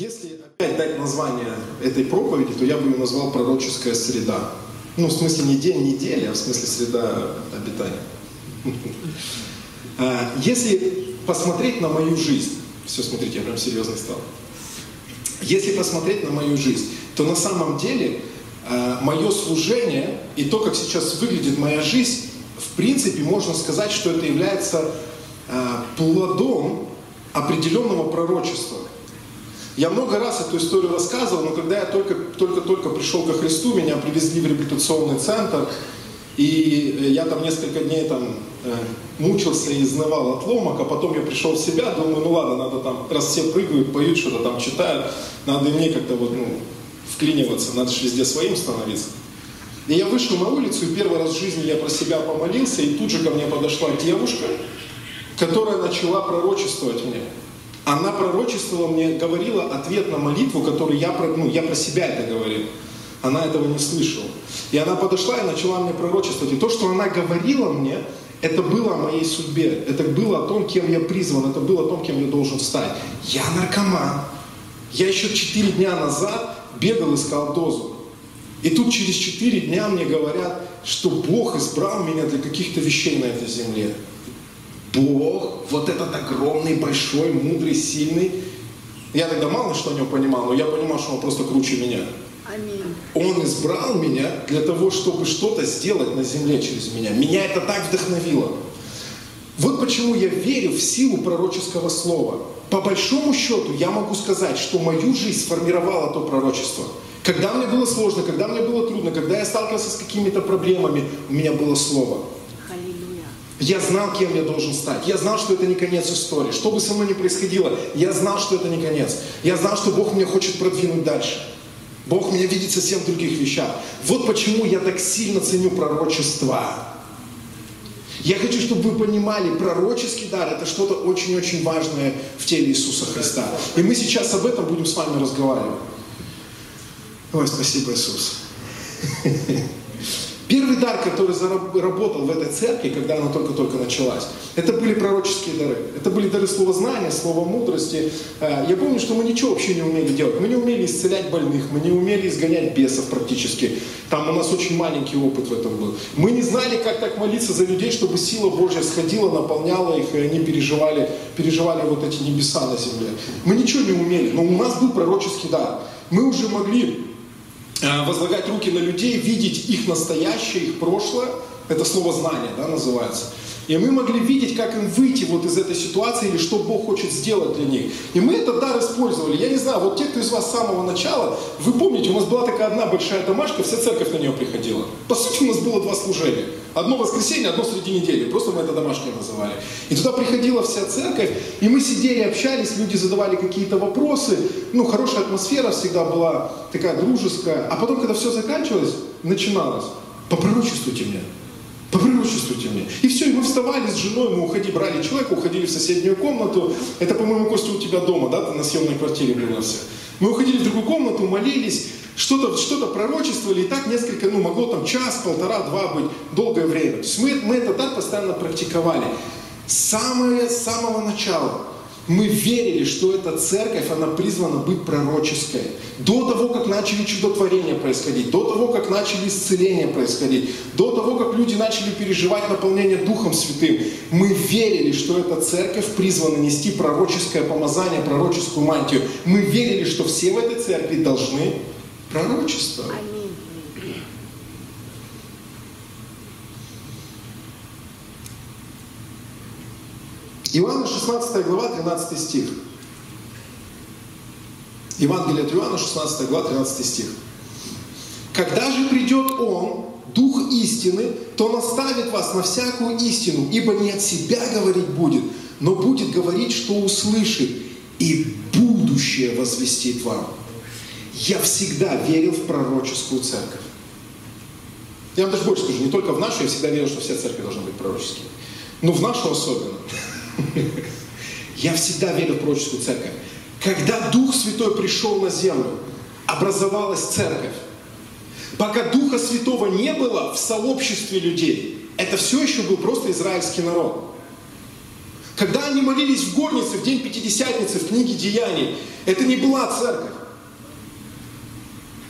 Если опять дать название этой проповеди, то я бы ее назвал «Пророческая среда». Ну, в смысле не день недели, а в смысле среда обитания. А, если посмотреть на мою жизнь, все, смотрите, я прям серьезно стал. Если посмотреть на мою жизнь, то на самом деле а, мое служение и то, как сейчас выглядит моя жизнь, в принципе, можно сказать, что это является а, плодом определенного пророчества. Я много раз эту историю рассказывал, но когда я только-только пришел ко Христу, меня привезли в реабилитационный центр, и я там несколько дней там э, мучился и изнывал от ломок, а потом я пришел в себя, думаю, ну ладно, надо там, раз все прыгают, поют, что-то там читают, надо и мне как-то вот, ну, вклиниваться, надо же везде своим становиться. И я вышел на улицу, и первый раз в жизни я про себя помолился, и тут же ко мне подошла девушка, которая начала пророчествовать мне. Она пророчествовала мне, говорила ответ на молитву, которую я, ну, я про себя это говорил. Она этого не слышала. И она подошла и начала мне пророчествовать. И то, что она говорила мне, это было о моей судьбе. Это было о том, кем я призван. Это было о том, кем я должен стать. Я наркоман. Я еще четыре дня назад бегал, искал дозу. И тут через четыре дня мне говорят, что Бог избрал меня для каких-то вещей на этой земле. Бог, вот этот огромный, большой, мудрый, сильный. Я тогда мало что о нем понимал, но я понимал, что он просто круче меня. Аминь. Он избрал меня для того, чтобы что-то сделать на земле через меня. Меня это так вдохновило. Вот почему я верю в силу пророческого слова. По большому счету я могу сказать, что мою жизнь сформировало то пророчество. Когда мне было сложно, когда мне было трудно, когда я сталкивался с какими-то проблемами, у меня было слово. Я знал, кем я должен стать. Я знал, что это не конец истории. Что бы со мной ни происходило, я знал, что это не конец. Я знал, что Бог меня хочет продвинуть дальше. Бог меня видит совсем в других вещах. Вот почему я так сильно ценю пророчество. Я хочу, чтобы вы понимали, пророческий дар – это что-то очень-очень важное в теле Иисуса Христа. И мы сейчас об этом будем с вами разговаривать. Ой, спасибо, Иисус. Первый дар, который заработал в этой церкви, когда она только-только началась, это были пророческие дары. Это были дары слова знания, слова мудрости. Э, я помню, что мы ничего вообще не умели делать. Мы не умели исцелять больных, мы не умели изгонять бесов практически. Там у нас очень маленький опыт в этом был. Мы не знали, как так молиться за людей, чтобы сила Божья сходила, наполняла их, и они переживали, переживали вот эти небеса на земле. Мы ничего не умели, но у нас был пророческий дар. Мы уже могли возлагать руки на людей, видеть их настоящее, их прошлое, это слово знание да, называется. И мы могли видеть, как им выйти вот из этой ситуации или что Бог хочет сделать для них. И мы этот дар использовали. Я не знаю, вот те, кто из вас с самого начала, вы помните, у нас была такая одна большая домашка, вся церковь на нее приходила. По сути, у нас было два служения. Одно воскресенье, одно среди недели. Просто мы это домашнее называли. И туда приходила вся церковь, и мы сидели, общались, люди задавали какие-то вопросы. Ну, хорошая атмосфера всегда была, такая дружеская. А потом, когда все заканчивалось, начиналось. Попророчествуйте мне. Попророчествуйте мне. И все, и мы вставали с женой, мы уходили, брали человека, уходили в соседнюю комнату. Это, по-моему, Костя, у тебя дома, да? Ты на съемной квартире все. Мы уходили в другую комнату, молились, что-то что пророчествовали, и так несколько, ну, могло там час, полтора, два быть, долгое время. То есть мы, мы это так постоянно практиковали. Самое, с самого начала мы верили, что эта церковь, она призвана быть пророческой. До того, как начали чудотворения происходить, до того, как начали исцеления происходить, до того, как люди начали переживать наполнение Духом Святым, мы верили, что эта церковь призвана нести пророческое помазание, пророческую мантию. Мы верили, что все в этой церкви должны пророчествовать. Иоанна 16 глава, 13 стих. Евангелие от Иоанна, 16 глава, 13 стих. «Когда же придет Он, Дух истины, то наставит вас на всякую истину, ибо не от себя говорить будет, но будет говорить, что услышит, и будущее возвестит вам». Я всегда верил в пророческую церковь. Я вам даже больше скажу, не только в нашу, я всегда верил, что все церкви должны быть пророческими. Но в нашу особенно. Я всегда верил в пророческую церковь. Когда Дух Святой пришел на землю, образовалась церковь. Пока Духа Святого не было в сообществе людей, это все еще был просто израильский народ. Когда они молились в горнице в день Пятидесятницы в книге Деяний, это не была церковь.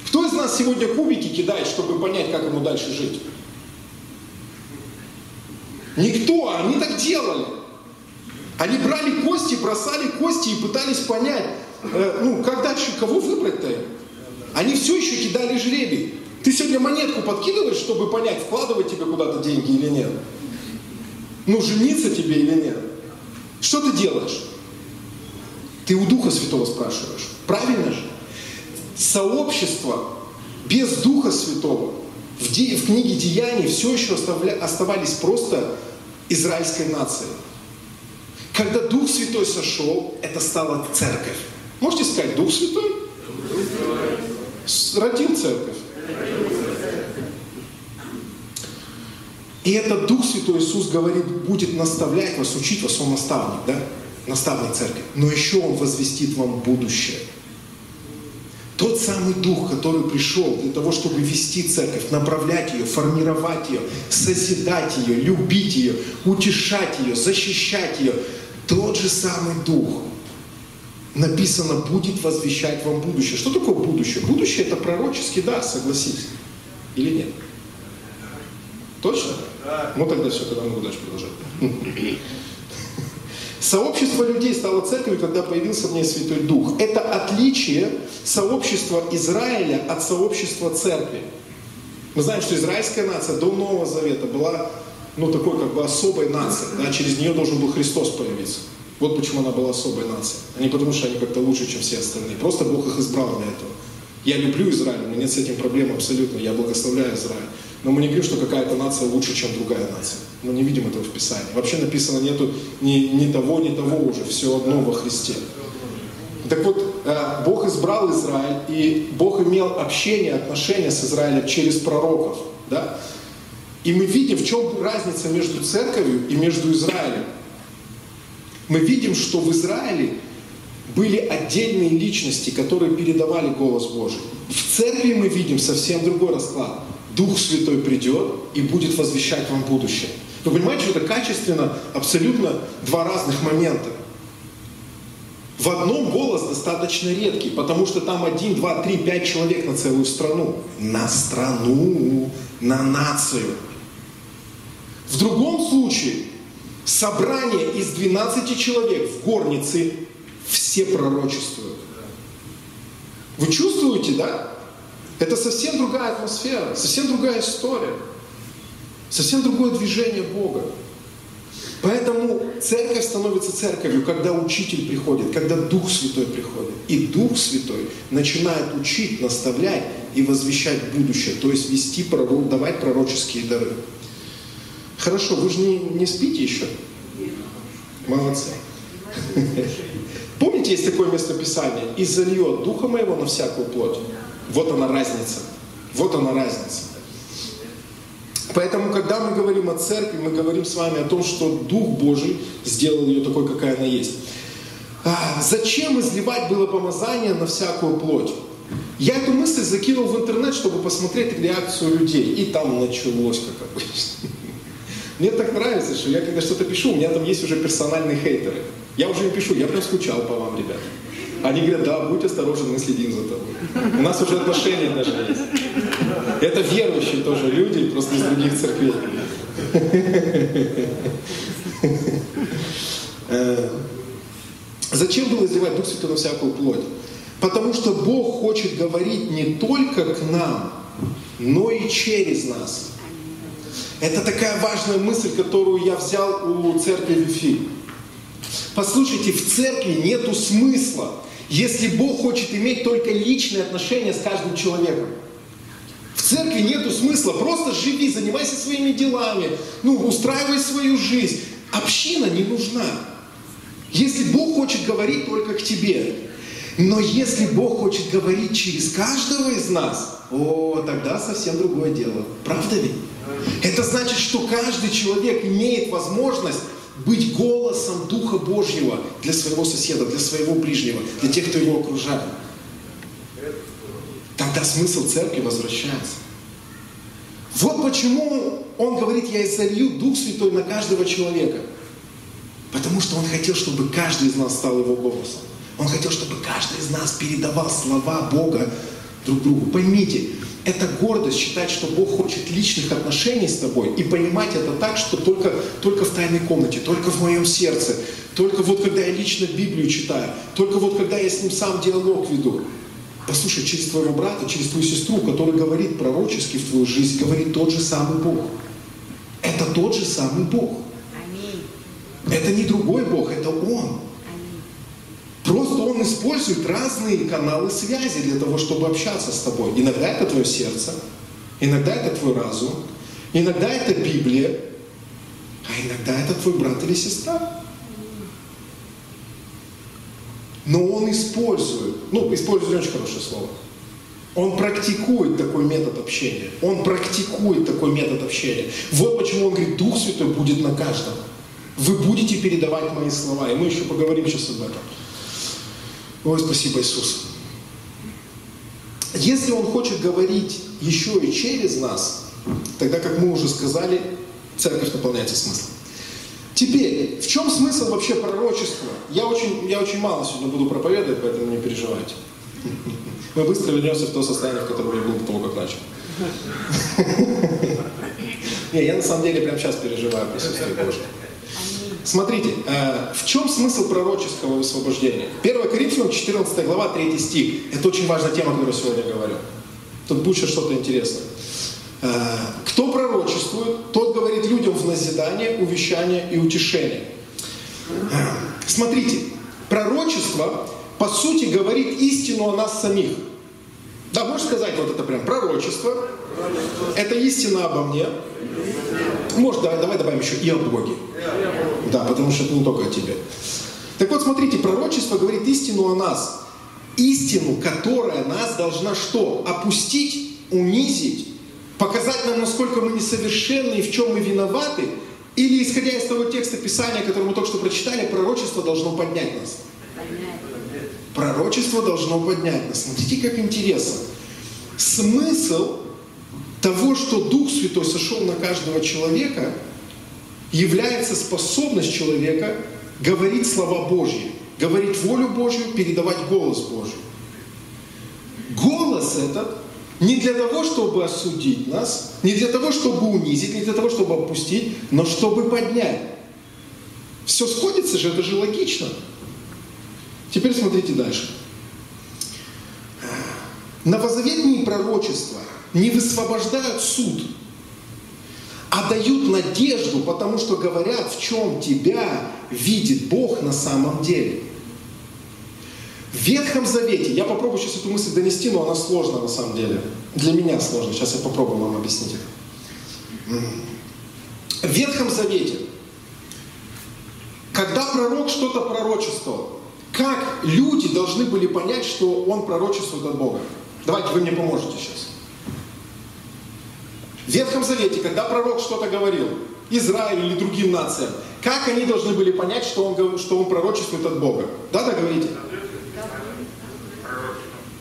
Кто из нас сегодня кубики кидает, чтобы понять, как ему дальше жить? Никто, они так делали. Они брали кости, бросали кости и пытались понять, э, ну, как дальше, кого выбрать-то Они все еще кидали жребий. Ты сегодня монетку подкидываешь, чтобы понять, вкладывать тебе куда-то деньги или нет. Ну, жениться тебе или нет. Что ты делаешь? Ты у Духа Святого спрашиваешь. Правильно же? Сообщество без Духа Святого в, де, в книге Деяний все еще оставля, оставались просто израильской нацией. Когда Дух Святой сошел, это стала церковь. Можете сказать, Дух Святой? Родил церковь. И этот Дух Святой Иисус говорит, будет наставлять вас, учить вас, Он наставник, да? Наставник церкви. Но еще Он возвестит вам будущее. Тот самый Дух, который пришел для того, чтобы вести церковь, направлять ее, формировать ее, созидать ее, любить ее, утешать ее, защищать ее, тот же самый Дух, написано, будет возвещать вам будущее. Что такое будущее? Будущее это пророческий, да, согласись. Или нет? Точно? Ну тогда все, тогда могу дальше продолжать. Сообщество людей стало церковью, когда появился в ней Святой Дух. Это отличие сообщества Израиля от сообщества церкви. Мы знаем, что израильская нация до Нового Завета была ну, такой как бы особой нацией. Да? Через нее должен был Христос появиться. Вот почему она была особой нацией. А не потому, что они как-то лучше, чем все остальные. Просто Бог их избрал для этого. Я люблю Израиль, у меня нет с этим проблем абсолютно. Я благословляю Израиль. Но мы не говорим, что какая-то нация лучше, чем другая нация. Мы не видим этого в Писании. Вообще написано нету ни, ни того, ни того уже. Все одно во Христе. Так вот, э, Бог избрал Израиль, и Бог имел общение, отношения с Израилем через пророков. Да? И мы видим, в чем разница между церковью и между Израилем. Мы видим, что в Израиле были отдельные личности, которые передавали голос Божий. В церкви мы видим совсем другой расклад. Дух Святой придет и будет возвещать вам будущее. Вы понимаете, что это качественно абсолютно два разных момента. В одном голос достаточно редкий, потому что там один, два, три, пять человек на целую страну. На страну, на нацию. В другом случае собрание из 12 человек в горнице все пророчествуют. Вы чувствуете, да? Это совсем другая атмосфера, совсем другая история, совсем другое движение Бога. Поэтому церковь становится церковью, когда учитель приходит, когда Дух Святой приходит. И Дух Святой начинает учить, наставлять и возвещать будущее, то есть вести, давать пророческие дары. Хорошо, вы же не, не спите еще? Молодцы. Помните, есть такое местописание? «И зальет Духа Моего на всякую плоть». Вот она разница. Вот она разница. Поэтому, когда мы говорим о церкви, мы говорим с вами о том, что Дух Божий сделал ее такой, какая она есть. А, зачем изливать было помазание на всякую плоть? Я эту мысль закинул в интернет, чтобы посмотреть реакцию людей. И там началось, как обычно. Мне так нравится, что я когда что-то пишу, у меня там есть уже персональные хейтеры. Я уже не пишу, я прям скучал по вам, ребята. Они говорят, да, будь осторожен, мы следим за тобой. У нас уже отношения даже есть. Это верующие тоже люди, просто из других церквей. Э, зачем было изливать Дух Святой на всякую плоть? Потому что Бог хочет говорить не только к нам, но и через нас. Это такая важная мысль, которую я взял у церкви Вифиль. Послушайте, в церкви нету смысла если Бог хочет иметь только личные отношения с каждым человеком. В церкви нету смысла, просто живи, занимайся своими делами, ну, устраивай свою жизнь. Община не нужна. Если Бог хочет говорить только к тебе, но если Бог хочет говорить через каждого из нас, о, тогда совсем другое дело. Правда ведь? Это значит, что каждый человек имеет возможность быть голосом Духа Божьего для своего соседа, для своего ближнего, для тех, кто его окружает. Тогда смысл церкви возвращается. Вот почему он говорит, я изолью Дух Святой на каждого человека. Потому что Он хотел, чтобы каждый из нас стал Его голосом. Он хотел, чтобы каждый из нас передавал слова Бога друг другу. Поймите, это гордость считать, что Бог хочет личных отношений с тобой и понимать это так, что только, только в тайной комнате, только в моем сердце, только вот когда я лично Библию читаю, только вот когда я с ним сам диалог веду. Послушай, через твоего брата, через твою сестру, который говорит пророчески в твою жизнь, говорит тот же самый Бог. Это тот же самый Бог. Это не другой Бог, это Он. Просто Он использует разные каналы связи для того, чтобы общаться с тобой. Иногда это твое сердце, иногда это твой разум, иногда это Библия, а иногда это твой брат или сестра. Но он использует, ну, использует очень хорошее слово. Он практикует такой метод общения. Он практикует такой метод общения. Вот почему он говорит, Дух Святой будет на каждом. Вы будете передавать мои слова. И мы еще поговорим сейчас об этом. Ой, спасибо, Иисус. Если Он хочет говорить еще и через нас, тогда, как мы уже сказали, церковь наполняется смыслом. Теперь, в чем смысл вообще пророчества? Я очень, я очень мало сегодня буду проповедовать, поэтому не переживайте. Мы быстро вернемся в то состояние, в котором я был до того, как начал. Не, я на самом деле прямо сейчас переживаю присутствие Божье. Смотрите, э, в чем смысл пророческого высвобождения? 1 Коринфянам 14 глава, 3 стих. Это очень важная тема, я сегодня говорю. Тут будет что-то интересное. Э, кто пророчествует, тот говорит людям в назидание, увещание и утешение. Смотрите, пророчество, по сути, говорит истину о нас самих. Да, можешь сказать вот это прям, пророчество, это истина обо мне. Может, давай, давай добавим еще и о Боге. Да, потому что это не только о тебе. Так вот, смотрите, пророчество говорит истину о нас. Истину, которая нас должна что? Опустить, унизить, показать нам, насколько мы несовершенны и в чем мы виноваты, или, исходя из того текста Писания, который мы только что прочитали, пророчество должно поднять нас. Пророчество должно поднять нас. Смотрите, как интересно. Смысл того, что Дух Святой сошел на каждого человека – является способность человека говорить слова Божьи, говорить волю Божью, передавать голос Божий. Голос этот не для того, чтобы осудить нас, не для того, чтобы унизить, не для того, чтобы опустить, но чтобы поднять. Все сходится же, это же логично. Теперь смотрите дальше. Новозаветные пророчества не высвобождают суд – дают надежду, потому что говорят, в чем тебя видит Бог на самом деле. В Ветхом Завете, я попробую сейчас эту мысль донести, но она сложна на самом деле. Для меня сложно, сейчас я попробую вам объяснить это. В Ветхом Завете, когда пророк что-то пророчествовал, как люди должны были понять, что он пророчествует от Бога? Давайте вы мне поможете сейчас. В Ветхом Завете, когда пророк что-то говорил, Израилю или другим нациям, как они должны были понять, что он, что он пророчествует от Бога? Да, да, говорите?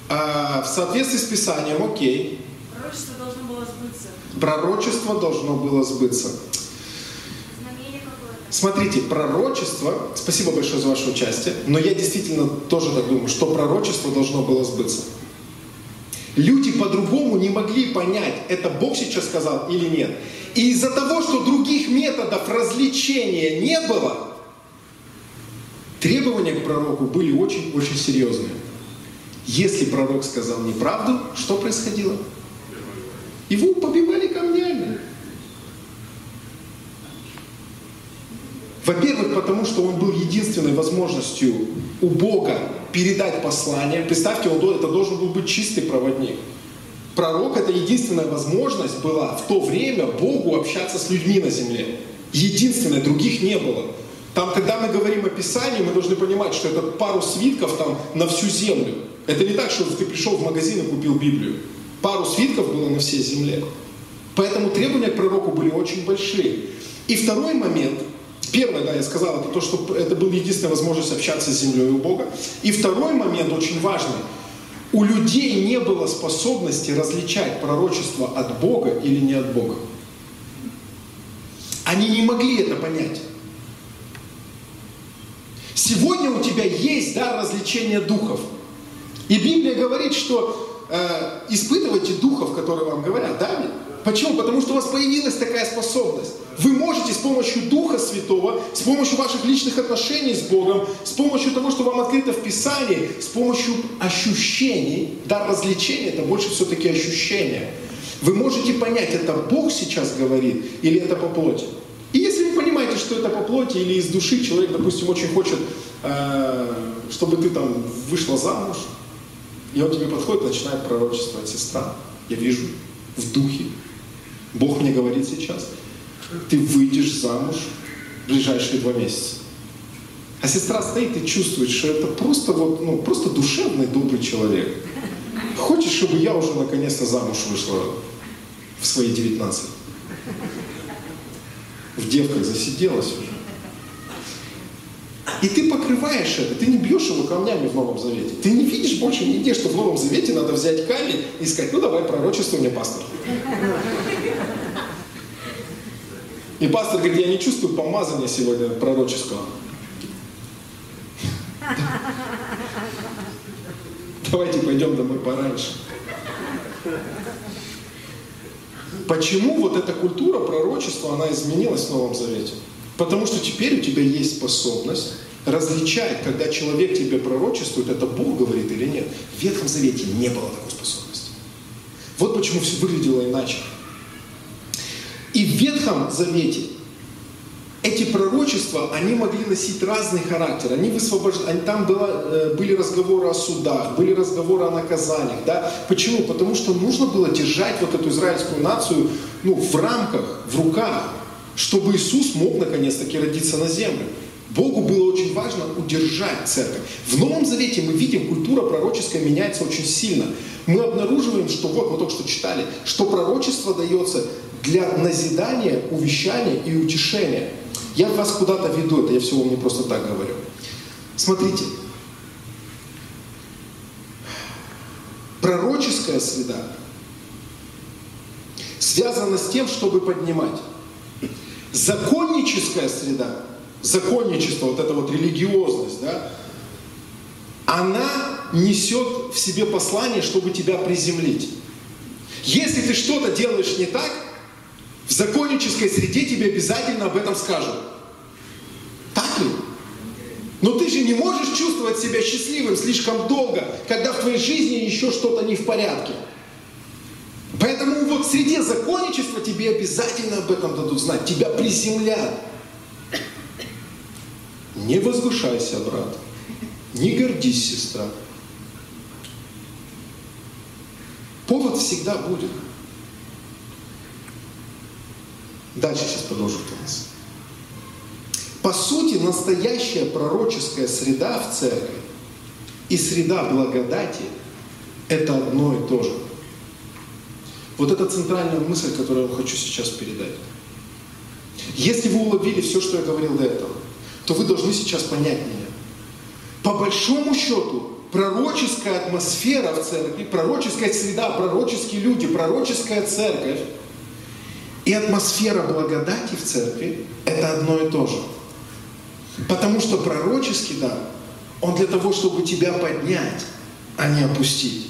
А, в соответствии с Писанием, окей. Пророчество должно было сбыться. Пророчество должно было сбыться. Смотрите, пророчество, спасибо большое за ваше участие, но я действительно тоже так думаю, что пророчество должно было сбыться. Люди по-другому не могли понять, это Бог сейчас сказал или нет. И из-за того, что других методов развлечения не было, требования к пророку были очень-очень серьезные. Если пророк сказал неправду, что происходило? Его побивали камнями. Во-первых, потому что он был единственной возможностью у Бога передать послание. Представьте, он, это должен был быть чистый проводник. Пророк – это единственная возможность была в то время Богу общаться с людьми на земле. Единственное, других не было. Там, когда мы говорим о Писании, мы должны понимать, что это пару свитков там на всю землю. Это не так, что ты пришел в магазин и купил Библию. Пару свитков было на всей земле. Поэтому требования к пророку были очень большие. И второй момент – Первое, да, я сказал, это то, что это была единственная возможность общаться с землей у Бога. И второй момент очень важный. У людей не было способности различать пророчество от Бога или не от Бога. Они не могли это понять. Сегодня у тебя есть дар развлечения духов. И Библия говорит, что э, испытывайте духов, которые вам говорят, да? Почему? Потому что у вас появилась такая способность. Вы можете с помощью Духа Святого, с помощью ваших личных отношений с Богом, с помощью того, что вам открыто в Писании, с помощью ощущений, да, развлечения, это больше все-таки ощущения. Вы можете понять, это Бог сейчас говорит или это по плоти. И если вы понимаете, что это по плоти или из души, человек, допустим, очень хочет, э, чтобы ты там вышла замуж, и он тебе подходит, начинает пророчествовать, сестра, я вижу в духе, Бог мне говорит сейчас, ты выйдешь замуж в ближайшие два месяца. А сестра стоит и чувствует, что это просто вот, ну, просто душевный, добрый человек. Хочешь, чтобы я уже наконец-то замуж вышла в свои 19? В девках засиделась уже. И ты покрываешь это, ты не бьешь его камнями в Новом Завете. Ты не видишь больше нигде, что в Новом Завете надо взять камень и сказать, ну давай пророчество мне, пастор. И пастор говорит, я не чувствую помазания сегодня пророческого. Давайте пойдем домой пораньше. Почему вот эта культура пророчества, она изменилась в Новом Завете? Потому что теперь у тебя есть способность различать, когда человек тебе пророчествует, это Бог говорит или нет. В Ветхом Завете не было такой способности. Вот почему все выглядело иначе. И в Ветхом Завете эти пророчества, они могли носить разный характер. Они высвобождали, там было, э, были разговоры о судах, были разговоры о наказаниях. Да? Почему? Потому что нужно было держать вот эту израильскую нацию ну, в рамках, в руках, чтобы Иисус мог наконец-таки родиться на землю. Богу было очень важно удержать церковь. В Новом Завете мы видим, культура пророческая меняется очень сильно. Мы обнаруживаем, что вот мы только что читали, что пророчество дается для назидания, увещания и утешения. Я вас куда-то веду, это я всего не просто так говорю. Смотрите, пророческая среда связана с тем, чтобы поднимать. Законническая среда, законничество, вот эта вот религиозность, да, она несет в себе послание, чтобы тебя приземлить. Если ты что-то делаешь не так, законнической среде тебе обязательно об этом скажут. Так ли? Но ты же не можешь чувствовать себя счастливым слишком долго, когда в твоей жизни еще что-то не в порядке. Поэтому вот в среде законничества тебе обязательно об этом дадут знать. Тебя приземлят. Не возвышайся, брат. Не гордись, сестра. Повод всегда будет. Дальше сейчас продолжу Томас. По сути, настоящая пророческая среда в церкви и среда благодати – это одно и то же. Вот это центральная мысль, которую я хочу сейчас передать. Если вы уловили все, что я говорил до этого, то вы должны сейчас понять меня. По большому счету, пророческая атмосфера в церкви, пророческая среда, пророческие люди, пророческая церковь – и атмосфера благодати в церкви – это одно и то же. Потому что пророческий дар, он для того, чтобы тебя поднять, а не опустить.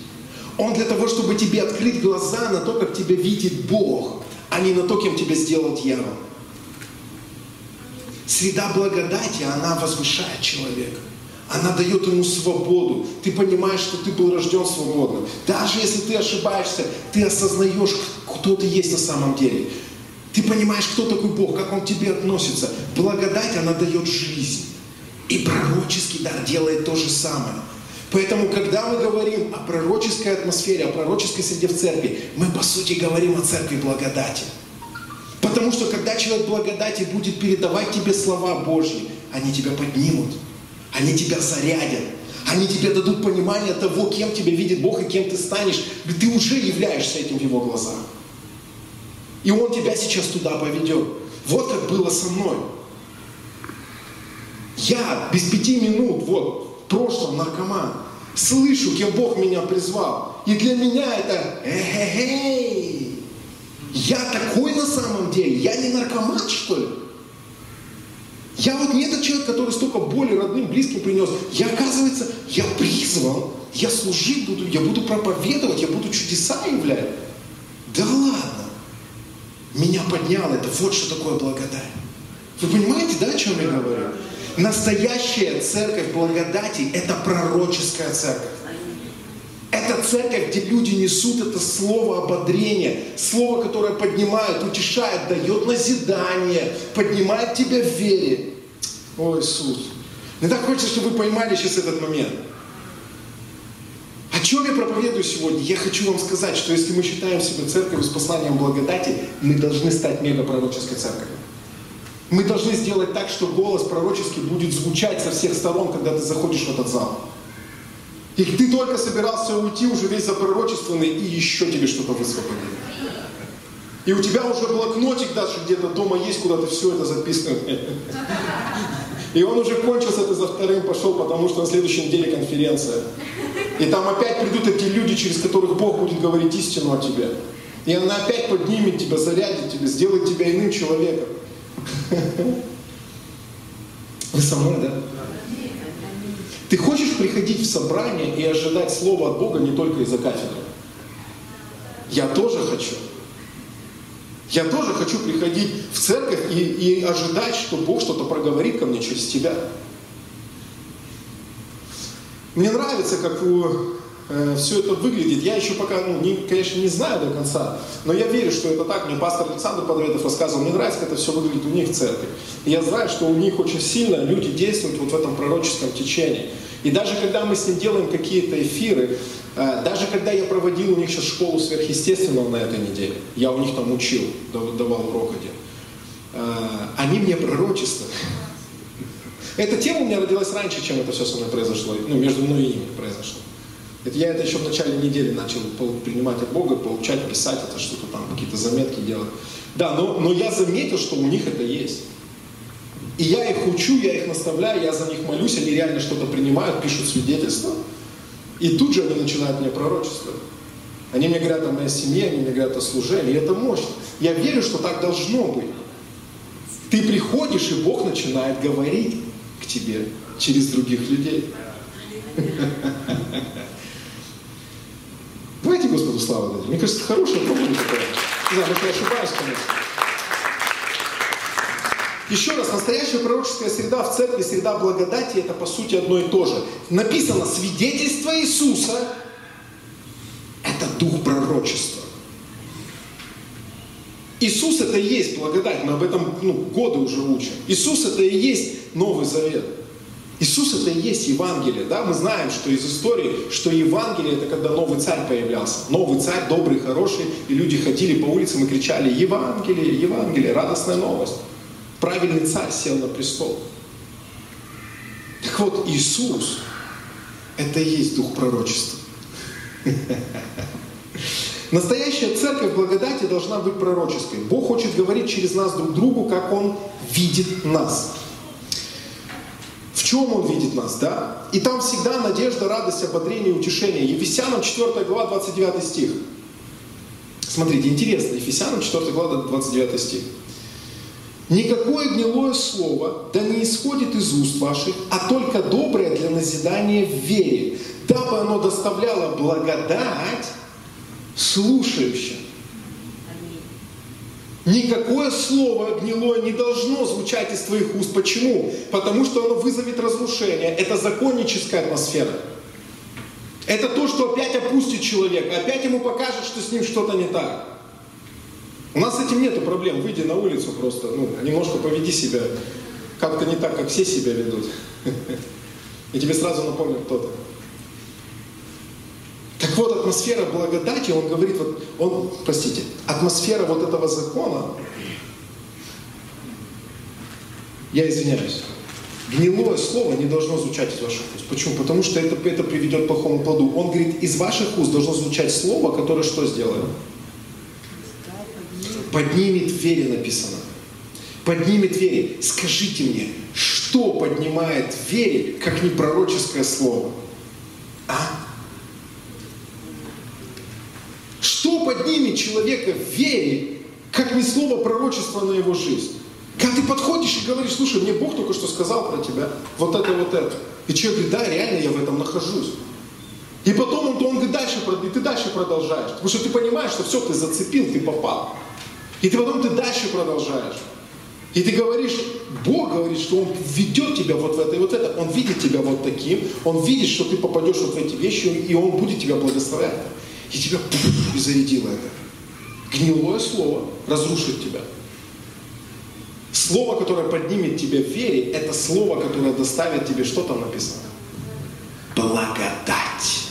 Он для того, чтобы тебе открыть глаза на то, как тебя видит Бог, а не на то, кем тебя сделал дьявол. Среда благодати, она возвышает человека. Она дает ему свободу. Ты понимаешь, что ты был рожден свободным. Даже если ты ошибаешься, ты осознаешь, кто ты есть на самом деле. Ты понимаешь, кто такой Бог, как Он к тебе относится. Благодать, она дает жизнь. И пророческий дар делает то же самое. Поэтому, когда мы говорим о пророческой атмосфере, о пророческой среде в церкви, мы, по сути, говорим о церкви благодати. Потому что, когда человек благодати будет передавать тебе слова Божьи, они тебя поднимут, они тебя зарядят, они тебе дадут понимание того, кем тебя видит Бог и кем ты станешь. Ты уже являешься этим в Его глазах. И Он тебя сейчас туда поведет. Вот как было со мной. Я без пяти минут, вот, в прошлом наркоман, слышу, кем Бог меня призвал. И для меня это, – я такой на самом деле, я не наркоман, что ли? Я вот не этот человек, который столько боли родным, близким принес. Я, оказывается, я призван, я служить буду, я буду проповедовать, я буду чудеса являть. Да ладно. Меня подняло это. Вот что такое благодать. Вы понимаете, да, о чем я говорю? Настоящая церковь благодати – это пророческая церковь. Это церковь, где люди несут это слово ободрения, слово, которое поднимает, утешает, дает назидание, поднимает тебя в вере. О, Иисус. Мне так хочется, чтобы вы поймали сейчас этот момент. О чем я проповедую сегодня? Я хочу вам сказать, что если мы считаем себя церковью с посланием благодати, мы должны стать мегапророческой церковью. Мы должны сделать так, что голос пророческий будет звучать со всех сторон, когда ты заходишь в этот зал. И ты только собирался уйти, уже весь запророчествованный, и еще тебе что-то высвободили. И у тебя уже блокнотик даже где-то дома есть, куда ты все это записано. И он уже кончился, ты за вторым пошел, потому что на следующей неделе конференция. И там опять придут эти люди, через которых Бог будет говорить истину о тебе. И она опять поднимет тебя, зарядит тебя, сделает тебя иным человеком. Вы со мной, да? Ты хочешь приходить в собрание и ожидать слова от Бога не только из-за кафедры? Я тоже хочу. Я тоже хочу приходить в церковь и, и ожидать, что Бог что-то проговорит ко мне через тебя. Мне нравится, как у Э, все это выглядит. Я еще пока, ну, не, конечно, не знаю до конца, но я верю, что это так. Мне пастор Александр Подветов рассказывал, мне нравится, как это все выглядит у них в церкви. И я знаю, что у них очень сильно люди действуют вот в этом пророческом течении. И даже когда мы с ним делаем какие-то эфиры, э, даже когда я проводил у них сейчас школу сверхъестественного на этой неделе, я у них там учил, давал урок один, э, они мне пророчествовали. Эта тема у меня родилась раньше, чем это все со мной произошло, ну, между мной и ими произошло. Это я это еще в начале недели начал принимать от Бога, получать, писать это что-то там, какие-то заметки делать. Да, но, но я заметил, что у них это есть. И я их учу, я их наставляю, я за них молюсь, они реально что-то принимают, пишут свидетельства. И тут же они начинают мне пророчествовать. Они мне говорят о моей семье, они мне говорят о служении, и это мощно. Я верю, что так должно быть. Ты приходишь, и Бог начинает говорить к тебе через других людей. Господу славу дадим. Мне кажется, хорошая проповедь такая. Не знаю, может, я ошибаюсь, конечно. Еще раз, настоящая пророческая среда в церкви, среда благодати, это по сути одно и то же. Написано, свидетельство Иисуса – это дух пророчества. Иисус это и есть благодать, мы об этом ну, годы уже учим. Иисус это и есть Новый Завет. Иисус это и есть Евангелие, да, мы знаем, что из истории, что Евангелие это когда новый царь появлялся, новый царь, добрый, хороший, и люди ходили по улицам и кричали Евангелие, Евангелие, радостная новость. Правильный царь сел на престол. Так вот, Иисус это и есть дух пророчества. Настоящая церковь благодати должна быть пророческой. Бог хочет говорить через нас друг другу, как Он видит нас чем Он видит нас, да? И там всегда надежда, радость, ободрение, утешение. Ефесянам 4 глава, 29 стих. Смотрите, интересно, Ефесянам 4 глава, 29 стих. Никакое гнилое слово да не исходит из уст ваших, а только доброе для назидания в вере, дабы оно доставляло благодать слушающим. Никакое слово гнилое не должно звучать из твоих уст. Почему? Потому что оно вызовет разрушение. Это законническая атмосфера. Это то, что опять опустит человека, опять ему покажет, что с ним что-то не так. У нас с этим нет проблем. Выйди на улицу просто, ну, немножко поведи себя как-то не так, как все себя ведут. И тебе сразу напомнят кто-то. Вот, атмосфера благодати, он говорит, вот, он, простите, атмосфера вот этого закона, я извиняюсь, гнилое слово не должно звучать из ваших уст. Почему? Потому что это, это приведет к плохому плоду. Он говорит, из ваших уст должно звучать слово, которое что сделает? Поднимет в вере написано. Поднимет в вере. Скажите мне, что поднимает в вере, как не пророческое слово? А? Что поднимет человека в вере, как не слово пророчества на его жизнь? Когда ты подходишь и говоришь, слушай, мне Бог только что сказал про тебя, вот это, вот это. И человек говорит, да, реально я в этом нахожусь. И потом он, он говорит, дальше, и ты дальше продолжаешь. Потому что ты понимаешь, что все, ты зацепил, ты попал. И ты потом ты дальше продолжаешь. И ты говоришь, Бог говорит, что Он ведет тебя вот в это и вот это. Он видит тебя вот таким. Он видит, что ты попадешь вот в эти вещи, и Он будет тебя благословлять. И тебя и зарядило это. Гнилое слово разрушит тебя. Слово, которое поднимет тебя в вере, это слово, которое доставит тебе, что там написано? Благодать.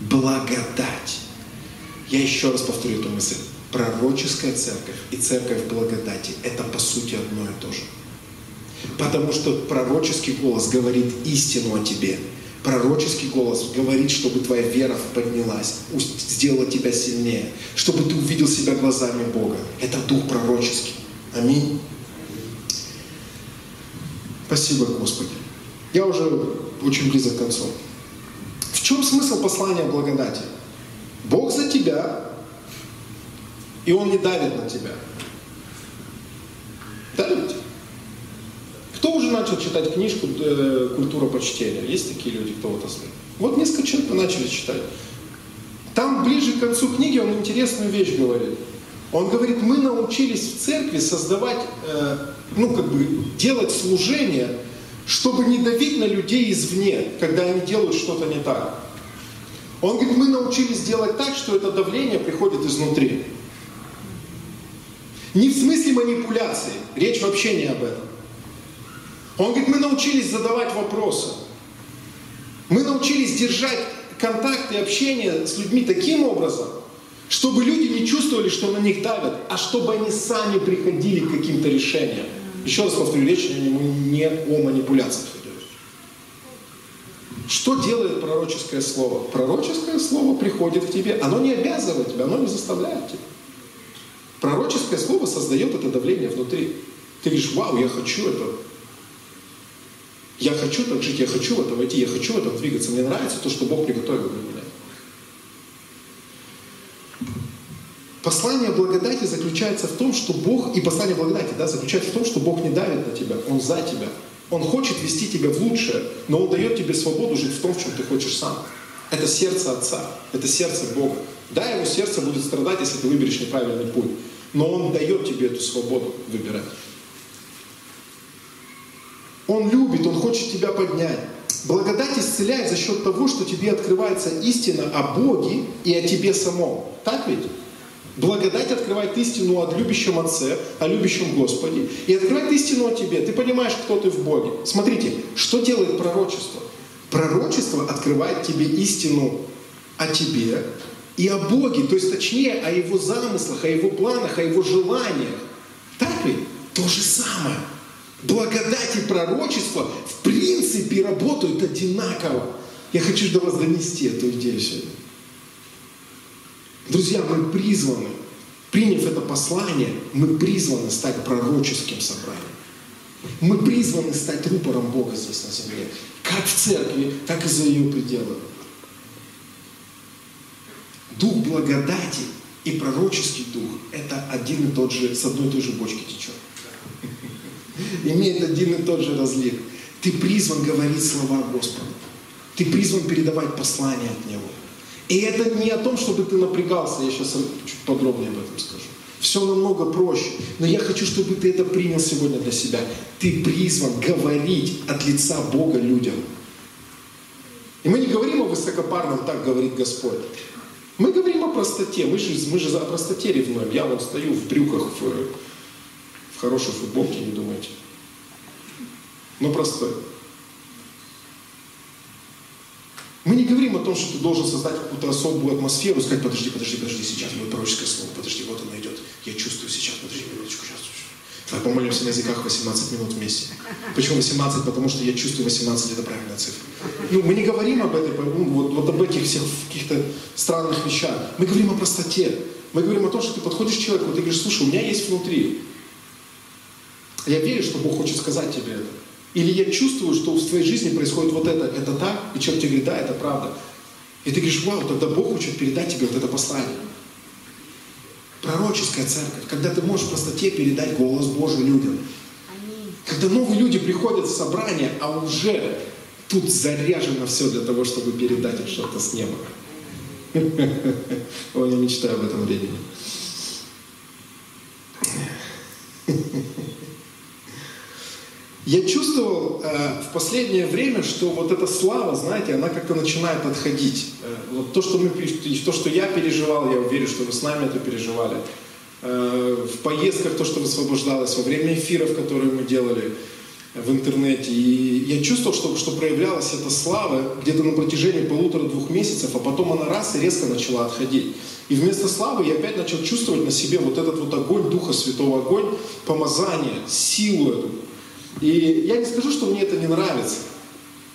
Благодать. Я еще раз повторю эту мысль. Пророческая церковь и церковь благодати – это по сути одно и то же. Потому что пророческий голос говорит истину о тебе. Пророческий голос говорит, чтобы твоя вера поднялась, сделала тебя сильнее, чтобы ты увидел себя глазами Бога. Это дух пророческий. Аминь. Спасибо, Господи. Я уже очень близок к концу. В чем смысл послания благодати? Бог за тебя, и Он не давит на тебя. Давит? Кто уже начал читать книжку э, «Культура почтения»? Есть такие люди, кто вот осмелит? Вот несколько человек начали читать. Там ближе к концу книги он интересную вещь говорит. Он говорит, мы научились в церкви создавать, э, ну как бы делать служение, чтобы не давить на людей извне, когда они делают что-то не так. Он говорит, мы научились делать так, что это давление приходит изнутри. Не в смысле манипуляции, речь вообще не об этом. Он говорит, мы научились задавать вопросы. Мы научились держать контакт и общение с людьми таким образом, чтобы люди не чувствовали, что на них давят, а чтобы они сами приходили к каким-то решениям. Еще раз повторю, речь не о манипуляциях идет. Что делает пророческое слово? Пророческое слово приходит к тебе, оно не обязывает тебя, оно не заставляет тебя. Пророческое слово создает это давление внутри. Ты говоришь, вау, я хочу это. Я хочу так жить, я хочу в это войти, я хочу в этом двигаться. Мне нравится то, что Бог приготовил для меня. Послание благодати заключается в том, что Бог, и послание благодати да, заключается в том, что Бог не давит на тебя, Он за тебя. Он хочет вести тебя в лучшее, но Он дает тебе свободу жить в том, в чем ты хочешь сам. Это сердце Отца, это сердце Бога. Да, его сердце будет страдать, если ты выберешь неправильный путь. Но Он дает тебе эту свободу выбирать. Он любит, Он хочет тебя поднять. Благодать исцеляет за счет того, что тебе открывается истина о Боге и о тебе самом. Так ведь? Благодать открывает истину о любящем Отце, о любящем Господе. И открывает истину о тебе. Ты понимаешь, кто ты в Боге. Смотрите, что делает пророчество? Пророчество открывает тебе истину о тебе и о Боге, то есть точнее о Его замыслах, о Его планах, о Его желаниях. Так ведь? То же самое. Благодать и пророчество в принципе работают одинаково. Я хочу до вас донести эту идею сегодня. Друзья, мы призваны, приняв это послание, мы призваны стать пророческим собранием. Мы призваны стать рупором Бога здесь на земле. Как в церкви, так и за ее пределами дух благодати и пророческий дух – это один и тот же, с одной и той же бочки течет. Имеет один и тот же разлив. Ты призван говорить слова Господа. Ты призван передавать послание от Него. И это не о том, чтобы ты напрягался, я сейчас чуть подробнее об этом скажу. Все намного проще. Но я хочу, чтобы ты это принял сегодня для себя. Ты призван говорить от лица Бога людям. И мы не говорим о высокопарном, так говорит Господь. Мы говорим о простоте, мы же, мы же за простоте ревнуем. Я вот стою в брюках, в, в хорошей футболке, не думайте. Но простой. Мы не говорим о том, что ты должен создать какую-то особую атмосферу, сказать, подожди, подожди, подожди, сейчас будет пророческое слово, подожди, вот оно идет. Я чувствую сейчас, подожди минуточку, сейчас. Давай помолимся на языках 18 минут вместе. Почему 18? Потому что я чувствую 18 это правильная цифра. Ну, мы не говорим об этой, ну, вот, вот об этих всех каких-то странных вещах. Мы говорим о простоте. Мы говорим о том, что ты подходишь к человеку, ты говоришь, слушай, у меня есть внутри. Я верю, что Бог хочет сказать тебе это. Или я чувствую, что в твоей жизни происходит вот это, это так, и человек тебе говорит, да, это правда. И ты говоришь, вау, тогда Бог хочет передать тебе вот это послание. Пророческая церковь, когда ты можешь в простоте передать голос Божий людям. Когда новые люди приходят в собрание, а уже тут заряжено все для того, чтобы передать им что-то с неба. Ой, я мечтаю об этом времени. Я чувствовал э, в последнее время, что вот эта слава, знаете, она как-то начинает отходить. Э, вот то, что мы, то, что я переживал, я уверен, что вы с нами это переживали. Э, в поездках то, что высвобождалось, во время эфиров, которые мы делали в интернете. И я чувствовал, что, что проявлялась эта слава где-то на протяжении полутора-двух месяцев, а потом она раз и резко начала отходить. И вместо славы я опять начал чувствовать на себе вот этот вот огонь Духа Святого, огонь помазания, силу эту. И я не скажу, что мне это не нравится.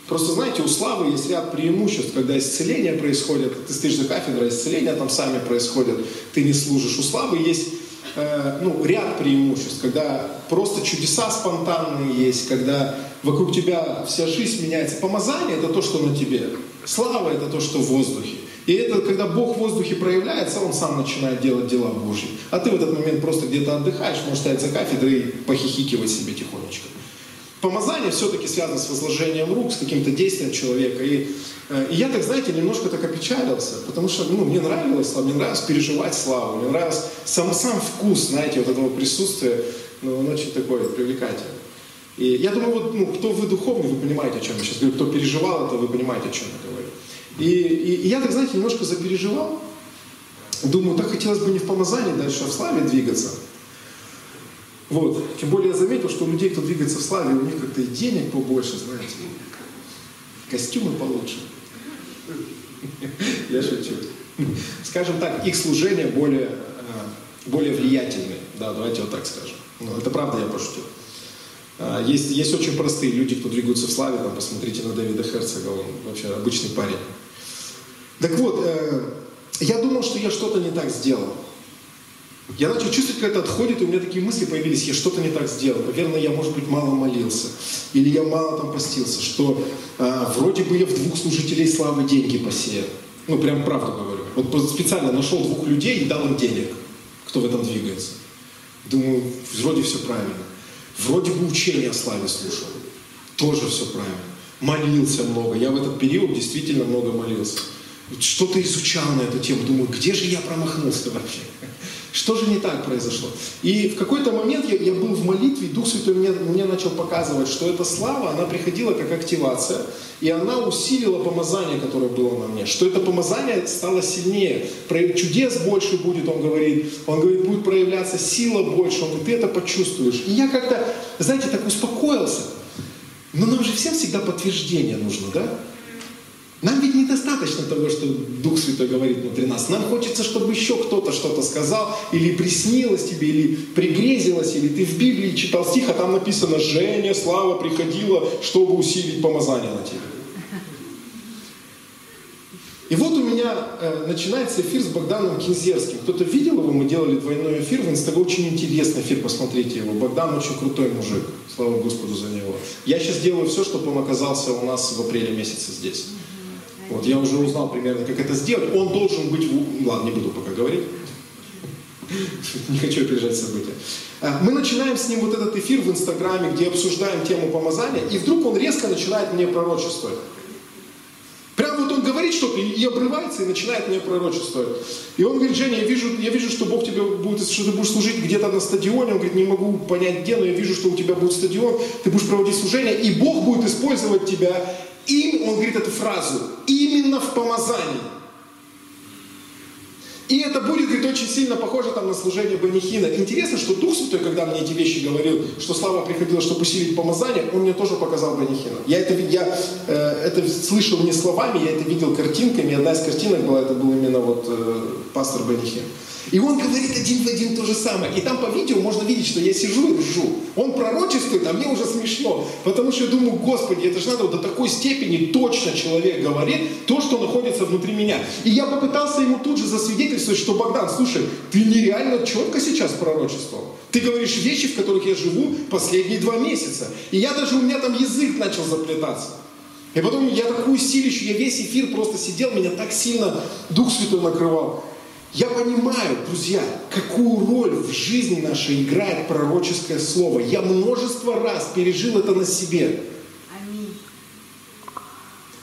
Просто, знаете, у славы есть ряд преимуществ, когда исцеление происходит, ты стоишь за кафедрой, исцеления там сами происходят, ты не служишь. У славы есть э, ну, ряд преимуществ, когда просто чудеса спонтанные есть, когда вокруг тебя вся жизнь меняется. Помазание – это то, что на тебе. Слава – это то, что в воздухе. И это, когда Бог в воздухе проявляется, Он сам начинает делать дела Божьи. А ты в этот момент просто где-то отдыхаешь, можешь стоять за кафедрой и похихикивать себе тихонечко помазание все-таки связано с возложением рук, с каким-то действием человека. И, э, и я так, знаете, немножко так опечалился, потому что ну, мне нравилось, мне нравилось переживать славу, мне нравился сам, сам вкус, знаете, вот этого присутствия, ну, он очень такой привлекательный. И я думаю, вот, ну, кто вы духовный, вы понимаете, о чем я сейчас говорю, кто переживал это, вы понимаете, о чем я говорю. И, и, и я так, знаете, немножко запереживал, думаю, так хотелось бы не в помазании дальше, а в славе двигаться. Вот. Тем более я заметил, что у людей, кто двигается в славе, у них как-то и денег побольше, знаете, костюмы получше. Я шучу. Скажем так, их служение более, э, более влиятельное. Да, давайте вот так скажем. Ну, это правда, я пошутил. А, есть, есть очень простые люди, кто двигаются в славе. Там, посмотрите на Дэвида Херцога, он вообще обычный парень. Так вот, э, я думал, что я что-то не так сделал. Я начал чувствовать, как это отходит, и у меня такие мысли появились, я что-то не так сделал. Наверное, я, может быть, мало молился. Или я мало там постился, что э, вроде бы я в двух служителей славы деньги посеял. Ну, прям правду говорю. Вот специально нашел двух людей и дал им денег, кто в этом двигается. Думаю, вроде все правильно. Вроде бы учение о славе слушал. Тоже все правильно. Молился много. Я в этот период действительно много молился. Что-то изучал на эту тему. Думаю, где же я промахнулся вообще? Что же не так произошло? И в какой-то момент я, я был в молитве, и Дух Святой мне, мне начал показывать, что эта слава, она приходила как активация, и она усилила помазание, которое было на мне. Что это помазание стало сильнее. Чудес больше будет, он говорит. Он говорит, будет проявляться сила больше. Он говорит, ты это почувствуешь. И я как-то, знаете, так успокоился. Но нам же всем всегда подтверждение нужно, да? Нам ведь недостаточно того, что Дух Святой говорит внутри нас. Нам хочется, чтобы еще кто-то что-то сказал, или приснилось тебе, или пригрезилось, или ты в Библии читал стих, а там написано «Женя, слава приходила, чтобы усилить помазание на тебе». И вот у меня э, начинается эфир с Богданом Кинзерским. Кто-то видел его? Мы делали двойной эфир в Инстаграме. Очень интересный эфир, посмотрите его. Богдан очень крутой мужик. Слава Господу за него. Я сейчас делаю все, чтобы он оказался у нас в апреле месяце здесь. Вот, я уже узнал примерно, как это сделать. Он должен быть... В... Ладно, не буду пока говорить. Не хочу опережать события. А, мы начинаем с ним вот этот эфир в Инстаграме, где обсуждаем тему помазания, и вдруг он резко начинает мне пророчествовать. Прям вот он говорит что-то и обрывается, и начинает мне пророчествовать. И он говорит, Женя, я вижу, я вижу, что Бог тебе будет, что ты будешь служить где-то на стадионе. Он говорит, не могу понять где, но я вижу, что у тебя будет стадион, ты будешь проводить служение, и Бог будет использовать тебя им, он говорит эту фразу, именно в помазании. И это будет, говорит, очень сильно похоже там на служение Банихина. Интересно, что Дух Святой, когда мне эти вещи говорил, что слава приходила, чтобы усилить помазание, он мне тоже показал Банихина. Я это, я, э, это слышал не словами, я это видел картинками. Одна из картинок была, это был именно вот э, пастор Банихин. И он говорит один в один то же самое. И там по видео можно видеть, что я сижу и ржу. Он пророчествует, а мне уже смешно. Потому что я думаю, Господи, это же надо вот до такой степени точно человек говорит то, что находится внутри меня. И я попытался ему тут же засвидетельствовать, что Богдан, слушай, ты нереально четко сейчас пророчествовал. Ты говоришь вещи, в которых я живу последние два месяца. И я даже, у меня там язык начал заплетаться. И потом я такую силищу, я весь эфир просто сидел, меня так сильно Дух Святой накрывал. Я понимаю, друзья, какую роль в жизни нашей играет пророческое слово. Я множество раз пережил это на себе. Аминь.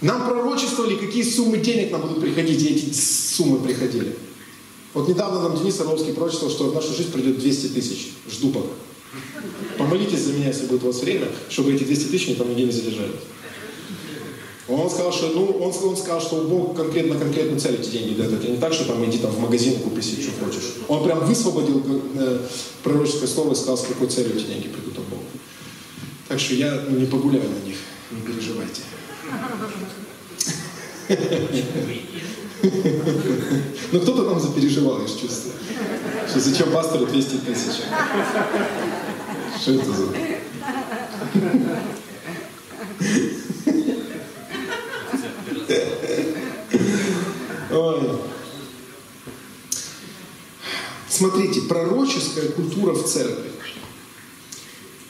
Нам пророчествовали, какие суммы денег нам будут приходить, и эти суммы приходили. Вот недавно нам Денис Орловский пророчествовал, что в нашу жизнь придет 200 тысяч. Жду пока. Помолитесь за меня, если будет у вас время, чтобы эти 200 тысяч там нигде не задержались. Он сказал, что, ну, он, он сказал, что Бог конкретно на конкретную цель эти деньги дает. Это не так, что там иди там в магазин купи себе, что хочешь. Он прям высвободил э, пророческое слово и сказал, с какой целью эти деньги придут от Бога. Так что я ну, не погуляю на них, не переживайте. Ну кто-то там запереживал, я же чувствую. Что зачем пастору 200 тысяч? Что это за... Смотрите, пророческая культура в церкви.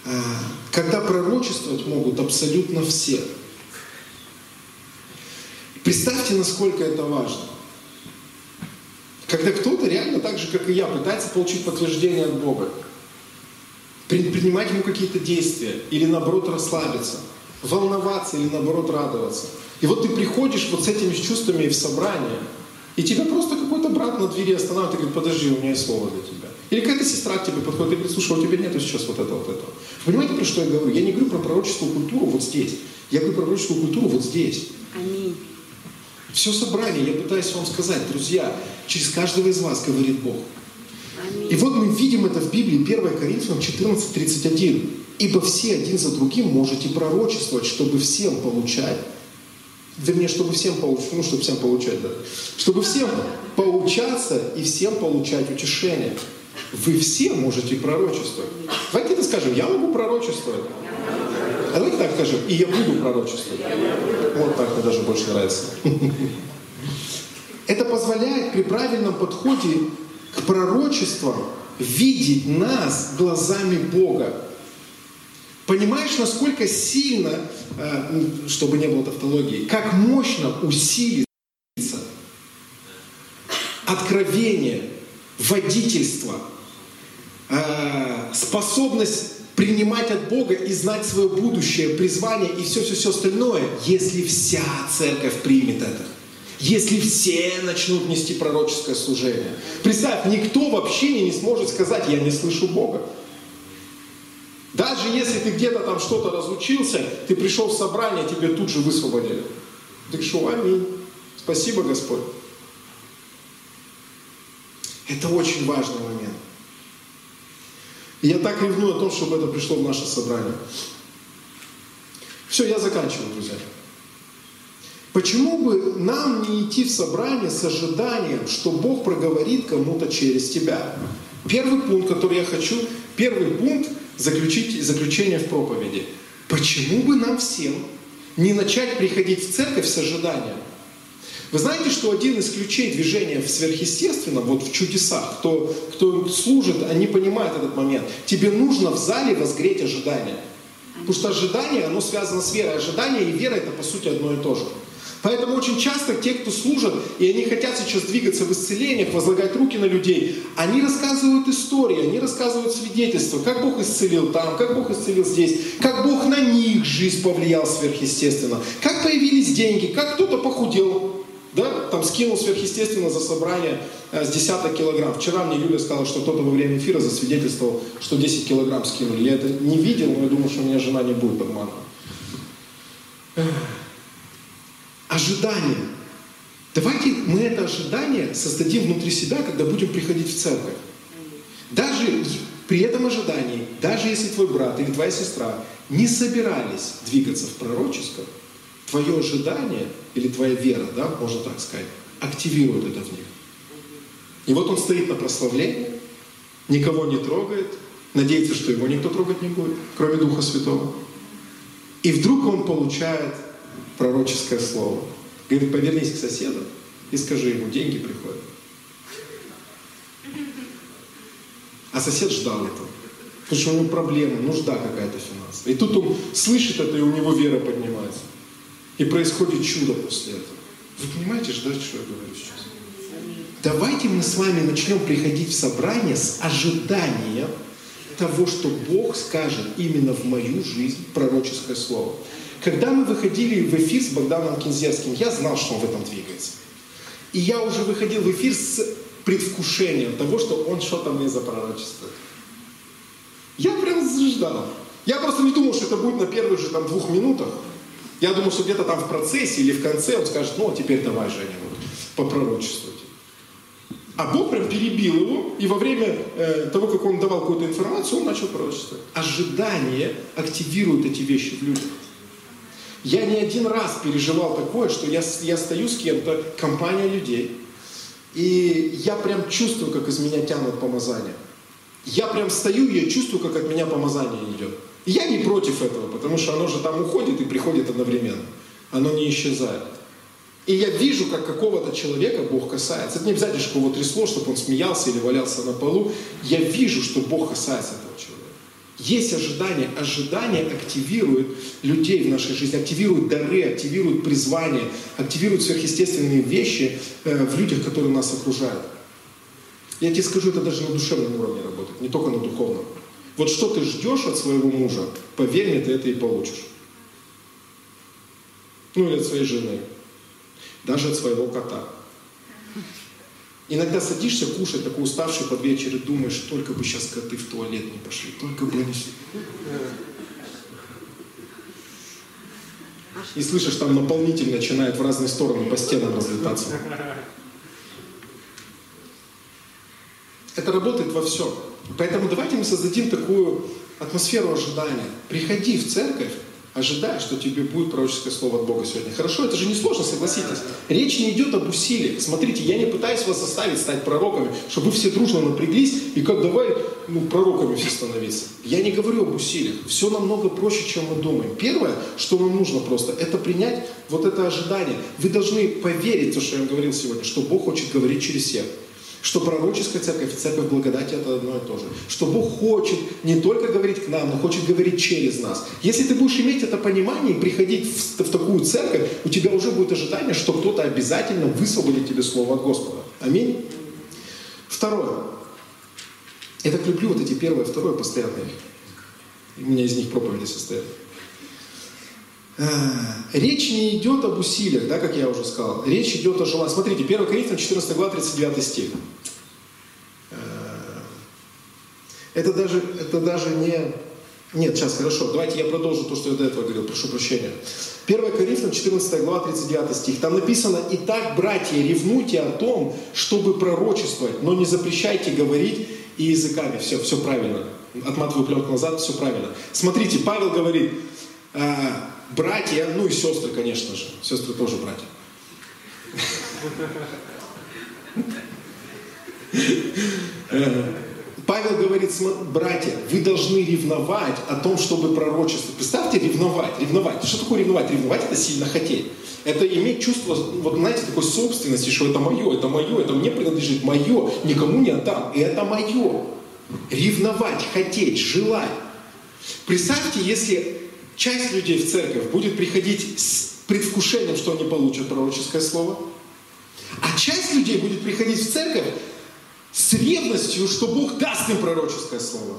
А, когда пророчествовать могут абсолютно все. Представьте, насколько это важно. Когда кто-то реально так же, как и я, пытается получить подтверждение от Бога, принимать ему какие-то действия, или наоборот расслабиться, волноваться или наоборот радоваться – и вот ты приходишь вот с этими чувствами в собрание, и тебя просто какой-то брат на двери останавливает и говорит, подожди, у меня есть слово для тебя. Или какая-то сестра к тебе подходит и говорит, слушай, а у тебя нету сейчас вот этого, вот этого. Понимаете, про что я говорю? Я не говорю про пророческую культуру вот здесь. Я говорю про пророческую культуру вот здесь. Аминь. Все собрание, я пытаюсь вам сказать, друзья, через каждого из вас говорит Бог. Аминь. И вот мы видим это в Библии, 1 Коринфянам 14:31. «Ибо все один за другим можете пророчествовать, чтобы всем получать вернее, чтобы всем получать, ну, чтобы всем получать, да, чтобы всем поучаться и всем получать утешение. Вы все можете пророчествовать. Давайте это скажем, я могу пророчествовать. А давайте так скажем, и я буду пророчествовать. Вот так мне даже больше нравится. Это позволяет при правильном подходе к пророчествам видеть нас глазами Бога. Понимаешь, насколько сильно, э, чтобы не было тавтологии, как мощно усилится откровение, водительство, э, способность принимать от Бога и знать свое будущее, призвание и все-все-все остальное, если вся церковь примет это. Если все начнут нести пророческое служение. Представь, никто вообще не сможет сказать, я не слышу Бога. Даже если ты где-то там что-то разучился, ты пришел в собрание, тебе тут же высвободили. Ты что, аминь. Спасибо, Господь. Это очень важный момент. Я так ревную о том, чтобы это пришло в наше собрание. Все, я заканчиваю, друзья. Почему бы нам не идти в собрание с ожиданием, что Бог проговорит кому-то через тебя? Первый пункт, который я хочу, первый пункт заключить, заключение в проповеди. Почему бы нам всем не начать приходить в церковь с ожиданием? Вы знаете, что один из ключей движения в сверхъестественном, вот в чудесах, кто, кто служит, они понимают этот момент. Тебе нужно в зале возгреть ожидание. Потому что ожидание, оно связано с верой. Ожидание и вера это по сути одно и то же. Поэтому очень часто те, кто служат, и они хотят сейчас двигаться в исцелениях, возлагать руки на людей, они рассказывают истории, они рассказывают свидетельства, как Бог исцелил там, как Бог исцелил здесь, как Бог на них жизнь повлиял сверхъестественно, как появились деньги, как кто-то похудел, да, там скинул сверхъестественно за собрание э, с десяток килограмм. Вчера мне Юля сказала, что кто-то во время эфира засвидетельствовал, что 10 килограмм скинули. Я это не видел, но я думаю, что у меня жена не будет обманывать ожидание. Давайте мы это ожидание создадим внутри себя, когда будем приходить в церковь. Даже при этом ожидании, даже если твой брат или твоя сестра не собирались двигаться в пророческом, твое ожидание или твоя вера, да, можно так сказать, активирует это в них. И вот он стоит на прославлении, никого не трогает, надеется, что его никто трогать не будет, кроме Духа Святого. И вдруг он получает пророческое слово. Говорит, повернись к соседу и скажи ему, деньги приходят. А сосед ждал этого. Потому что у него проблема, нужда какая-то финансовая. И тут он слышит это, и у него вера поднимается. И происходит чудо после этого. Вы понимаете, да, что я говорю сейчас? Давайте мы с вами начнем приходить в собрание с ожиданием того, что Бог скажет именно в мою жизнь пророческое слово. Когда мы выходили в эфир с Богданом Кинзерским, я знал, что он в этом двигается. И я уже выходил в эфир с предвкушением того, что он что-то мне запророчествует. Я прям ждал. Я просто не думал, что это будет на первых же там двух минутах. Я думал, что где-то там в процессе или в конце он скажет, ну, а теперь давай, Женя, вот, попророчествуйте. А Бог прям перебил его, и во время э, того, как он давал какую-то информацию, он начал пророчествовать. Ожидание активирует эти вещи в людях. Я не один раз переживал такое, что я, я стою с кем-то, компания людей, и я прям чувствую, как из меня тянут помазание. Я прям стою, и я чувствую, как от меня помазание идет. И я не против этого, потому что оно же там уходит и приходит одновременно. Оно не исчезает. И я вижу, как какого-то человека Бог касается. Это не обязательно, чтобы его трясло, чтобы он смеялся или валялся на полу. Я вижу, что Бог касается этого человека. Есть ожидание. Ожидание активирует людей в нашей жизни, активирует дары, активирует призвание, активирует сверхъестественные вещи э, в людях, которые нас окружают. Я тебе скажу, это даже на душевном уровне работает, не только на духовном. Вот что ты ждешь от своего мужа, поверь мне, ты это и получишь. Ну или от своей жены. Даже от своего кота. Иногда садишься кушать, такой уставший под вечер, и думаешь, только бы сейчас коты в туалет не пошли, только бы они... И слышишь, там наполнитель начинает в разные стороны по стенам разлетаться. Это работает во всем. Поэтому давайте мы создадим такую атмосферу ожидания. Приходи в церковь, ожидая, что тебе будет пророческое слово от Бога сегодня. Хорошо, это же не сложно, согласитесь. Речь не идет об усилиях. Смотрите, я не пытаюсь вас заставить стать пророками, чтобы вы все дружно напряглись и как давай ну, пророками все становиться. Я не говорю об усилиях. Все намного проще, чем мы думаем. Первое, что нам нужно просто, это принять вот это ожидание. Вы должны поверить, то, что я вам говорил сегодня, что Бог хочет говорить через всех. Что пророческая церковь и церковь благодати это одно и то же. Что Бог хочет не только говорить к нам, но хочет говорить через нас. Если ты будешь иметь это понимание и приходить в, в такую церковь, у тебя уже будет ожидание, что кто-то обязательно высвободит тебе слово от Господа. Аминь. Второе. Я так люблю вот эти первое, второе постоянные. У меня из них проповеди состоят. Э, речь не идет об усилиях, да, как я уже сказал. Речь идет о желании. Смотрите, 1 Коринфянам 14 глава, 39 стих. Э, это даже, это даже не... Нет, сейчас, хорошо. Давайте я продолжу то, что я до этого говорил. Прошу прощения. 1 Коринфянам 14 глава, 39 стих. Там написано, «Итак, братья, ревнуйте о том, чтобы пророчествовать, но не запрещайте говорить и языками». Все, все правильно. Отматываю пленку назад, все правильно. Смотрите, Павел говорит, «Э, братья, ну и сестры, конечно же. Сестры тоже братья. Павел говорит, братья, вы должны ревновать о том, чтобы пророчество. Представьте, ревновать, ревновать. Что такое ревновать? Ревновать это сильно хотеть. Это иметь чувство, вот знаете, такой собственности, что это мое, это мое, это мне принадлежит, мое, никому не отдам. И это мое. Ревновать, хотеть, желать. Представьте, если часть людей в церковь будет приходить с предвкушением, что они получат пророческое слово, а часть людей будет приходить в церковь с ревностью, что Бог даст им пророческое слово.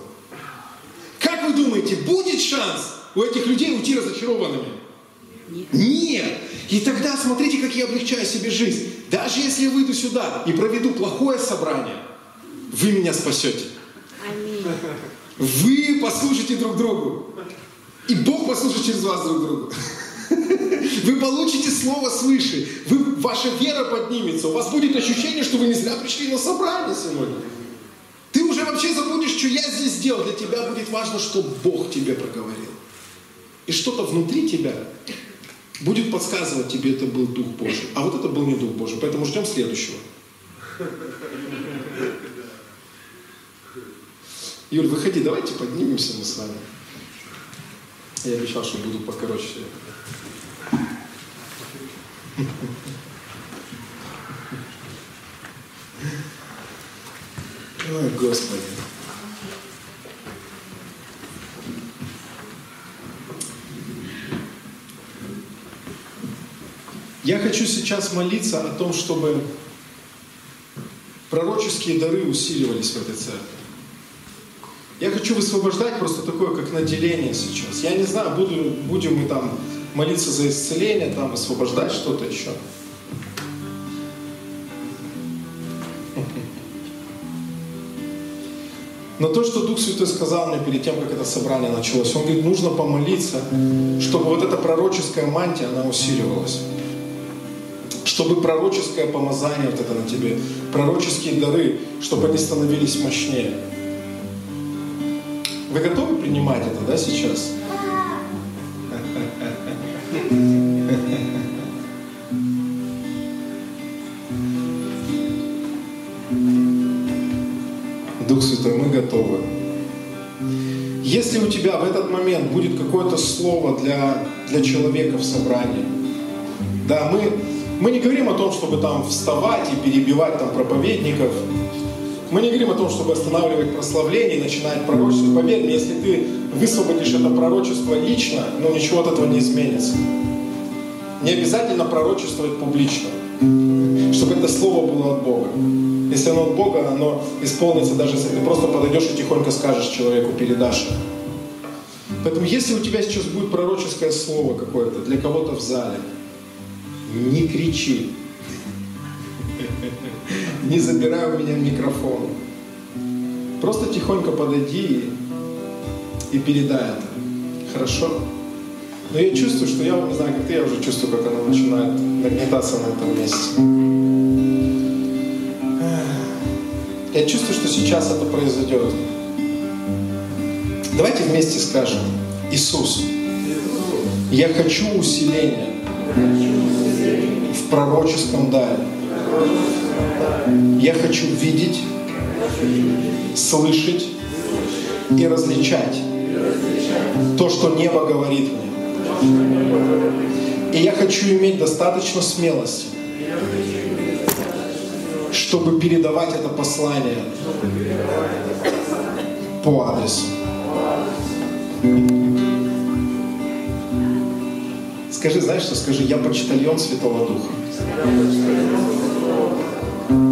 Как вы думаете, будет шанс у этих людей уйти разочарованными? Нет. Нет. И тогда смотрите, как я облегчаю себе жизнь. Даже если я выйду сюда и проведу плохое собрание, вы меня спасете. Аминь. Вы послушайте друг другу. И Бог послушает через вас друг друга. Вы получите слово свыше. Вы, ваша вера поднимется. У вас будет ощущение, что вы не зря пришли на собрание сегодня. Ты уже вообще забудешь, что я здесь сделал. Для тебя будет важно, что Бог тебе проговорил. И что-то внутри тебя будет подсказывать тебе, это был Дух Божий. А вот это был не Дух Божий. Поэтому ждем следующего. Юль, выходи, давайте поднимемся мы с вами. Я обещал, что буду покороче. Ой, Господи. Я хочу сейчас молиться о том, чтобы пророческие дары усиливались в этой церкви. Я хочу высвобождать просто такое, как наделение сейчас. Я не знаю, буду, будем мы там молиться за исцеление, там освобождать что-то еще. Но то, что Дух Святой сказал мне перед тем, как это собрание началось, он говорит, нужно помолиться, чтобы вот эта пророческая мантия, она усиливалась. Чтобы пророческое помазание вот это на тебе, пророческие дары, чтобы они становились мощнее. Вы готовы принимать это, да, сейчас? Дух Святой, мы готовы. Если у тебя в этот момент будет какое-то слово для, для человека в собрании, да, мы, мы не говорим о том, чтобы там вставать и перебивать там проповедников, мы не говорим о том, чтобы останавливать прославление и начинать пророчество. Поверь мне, если ты высвободишь это пророчество лично, ну ничего от этого не изменится. Не обязательно пророчествовать публично, чтобы это слово было от Бога. Если оно от Бога, оно исполнится, даже если ты просто подойдешь и тихонько скажешь человеку, передашь. Поэтому если у тебя сейчас будет пророческое слово какое-то для кого-то в зале, не кричи. Не забирай у меня микрофон. Просто тихонько подойди и, и передай это. Хорошо? Но я чувствую, что я, не знаю, как ты, я уже чувствую, как она начинает нагнетаться на этом месте. Я чувствую, что сейчас это произойдет. Давайте вместе скажем, Иисус, я хочу усиления в пророческом даре. Я хочу видеть, слышать и различать то, что небо говорит мне. И я хочу иметь достаточно смелости, чтобы передавать это послание по адресу. Скажи, знаешь что? Скажи, я почтальон Святого Духа.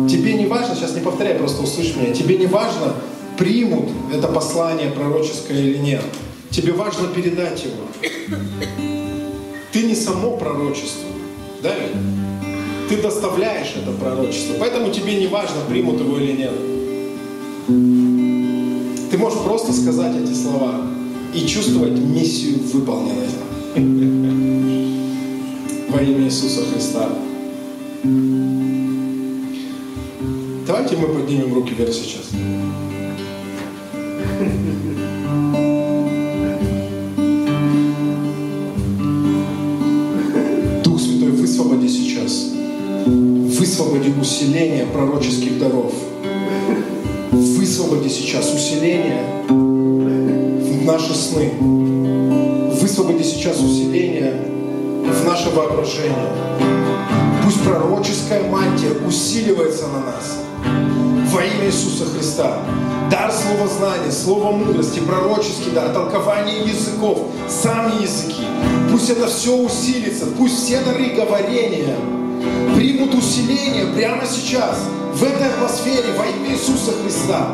Тебе не важно, сейчас не повторяй, просто услышь меня, тебе не важно, примут это послание пророческое или нет. Тебе важно передать его. Ты не само пророчество. Да ведь? Ты доставляешь это пророчество. Поэтому тебе не важно, примут его или нет. Ты можешь просто сказать эти слова и чувствовать миссию выполненной. Во имя Иисуса Христа. Давайте мы поднимем руки вверх сейчас. Дух Святой, высвободи сейчас высвободи усиление пророческих даров. Высвободи сейчас усиление в наши сны. Высвободи сейчас усиление в наше воображение. Пусть пророческая мантия усиливается на нас во имя Иисуса Христа. Дар слова знания, слова мудрости, пророческий дар, толкование языков, сами языки. Пусть это все усилится, пусть все дары говорения – примут усиление прямо сейчас, в этой атмосфере, во имя Иисуса Христа.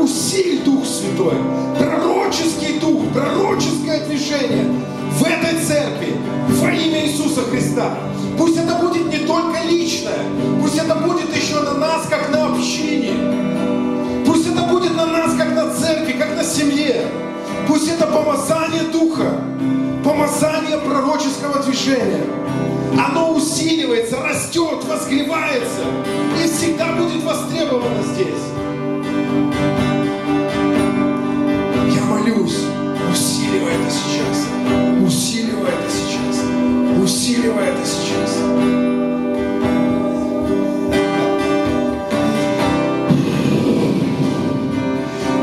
Усиль Дух Святой, пророческий Дух, пророческое движение в этой церкви, во имя Иисуса Христа. Пусть это будет не только личное, пусть это будет Духа, помазание пророческого движения оно усиливается, растет, возгревается и всегда будет востребовано здесь. Я молюсь, усиливай это сейчас, усиливай это сейчас, усиливай это сейчас.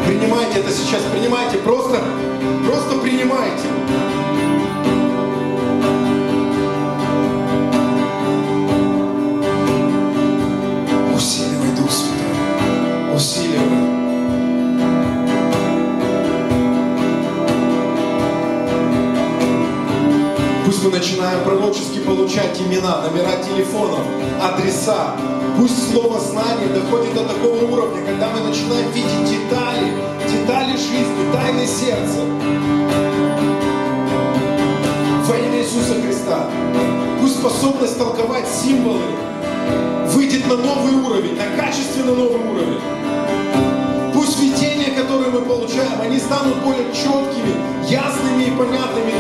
Принимайте это сейчас, принимайте, просто, просто принимайте. мы начинаем пророчески получать имена, номера телефонов, адреса, Пусть слово знания доходит до такого уровня, когда мы начинаем видеть детали, детали жизни, тайны сердца. Во имя Иисуса Христа. Пусть способность толковать символы выйдет на новый уровень, на качественно новый уровень. Пусть видения, которые мы получаем, они станут более четкими, ясными и понятными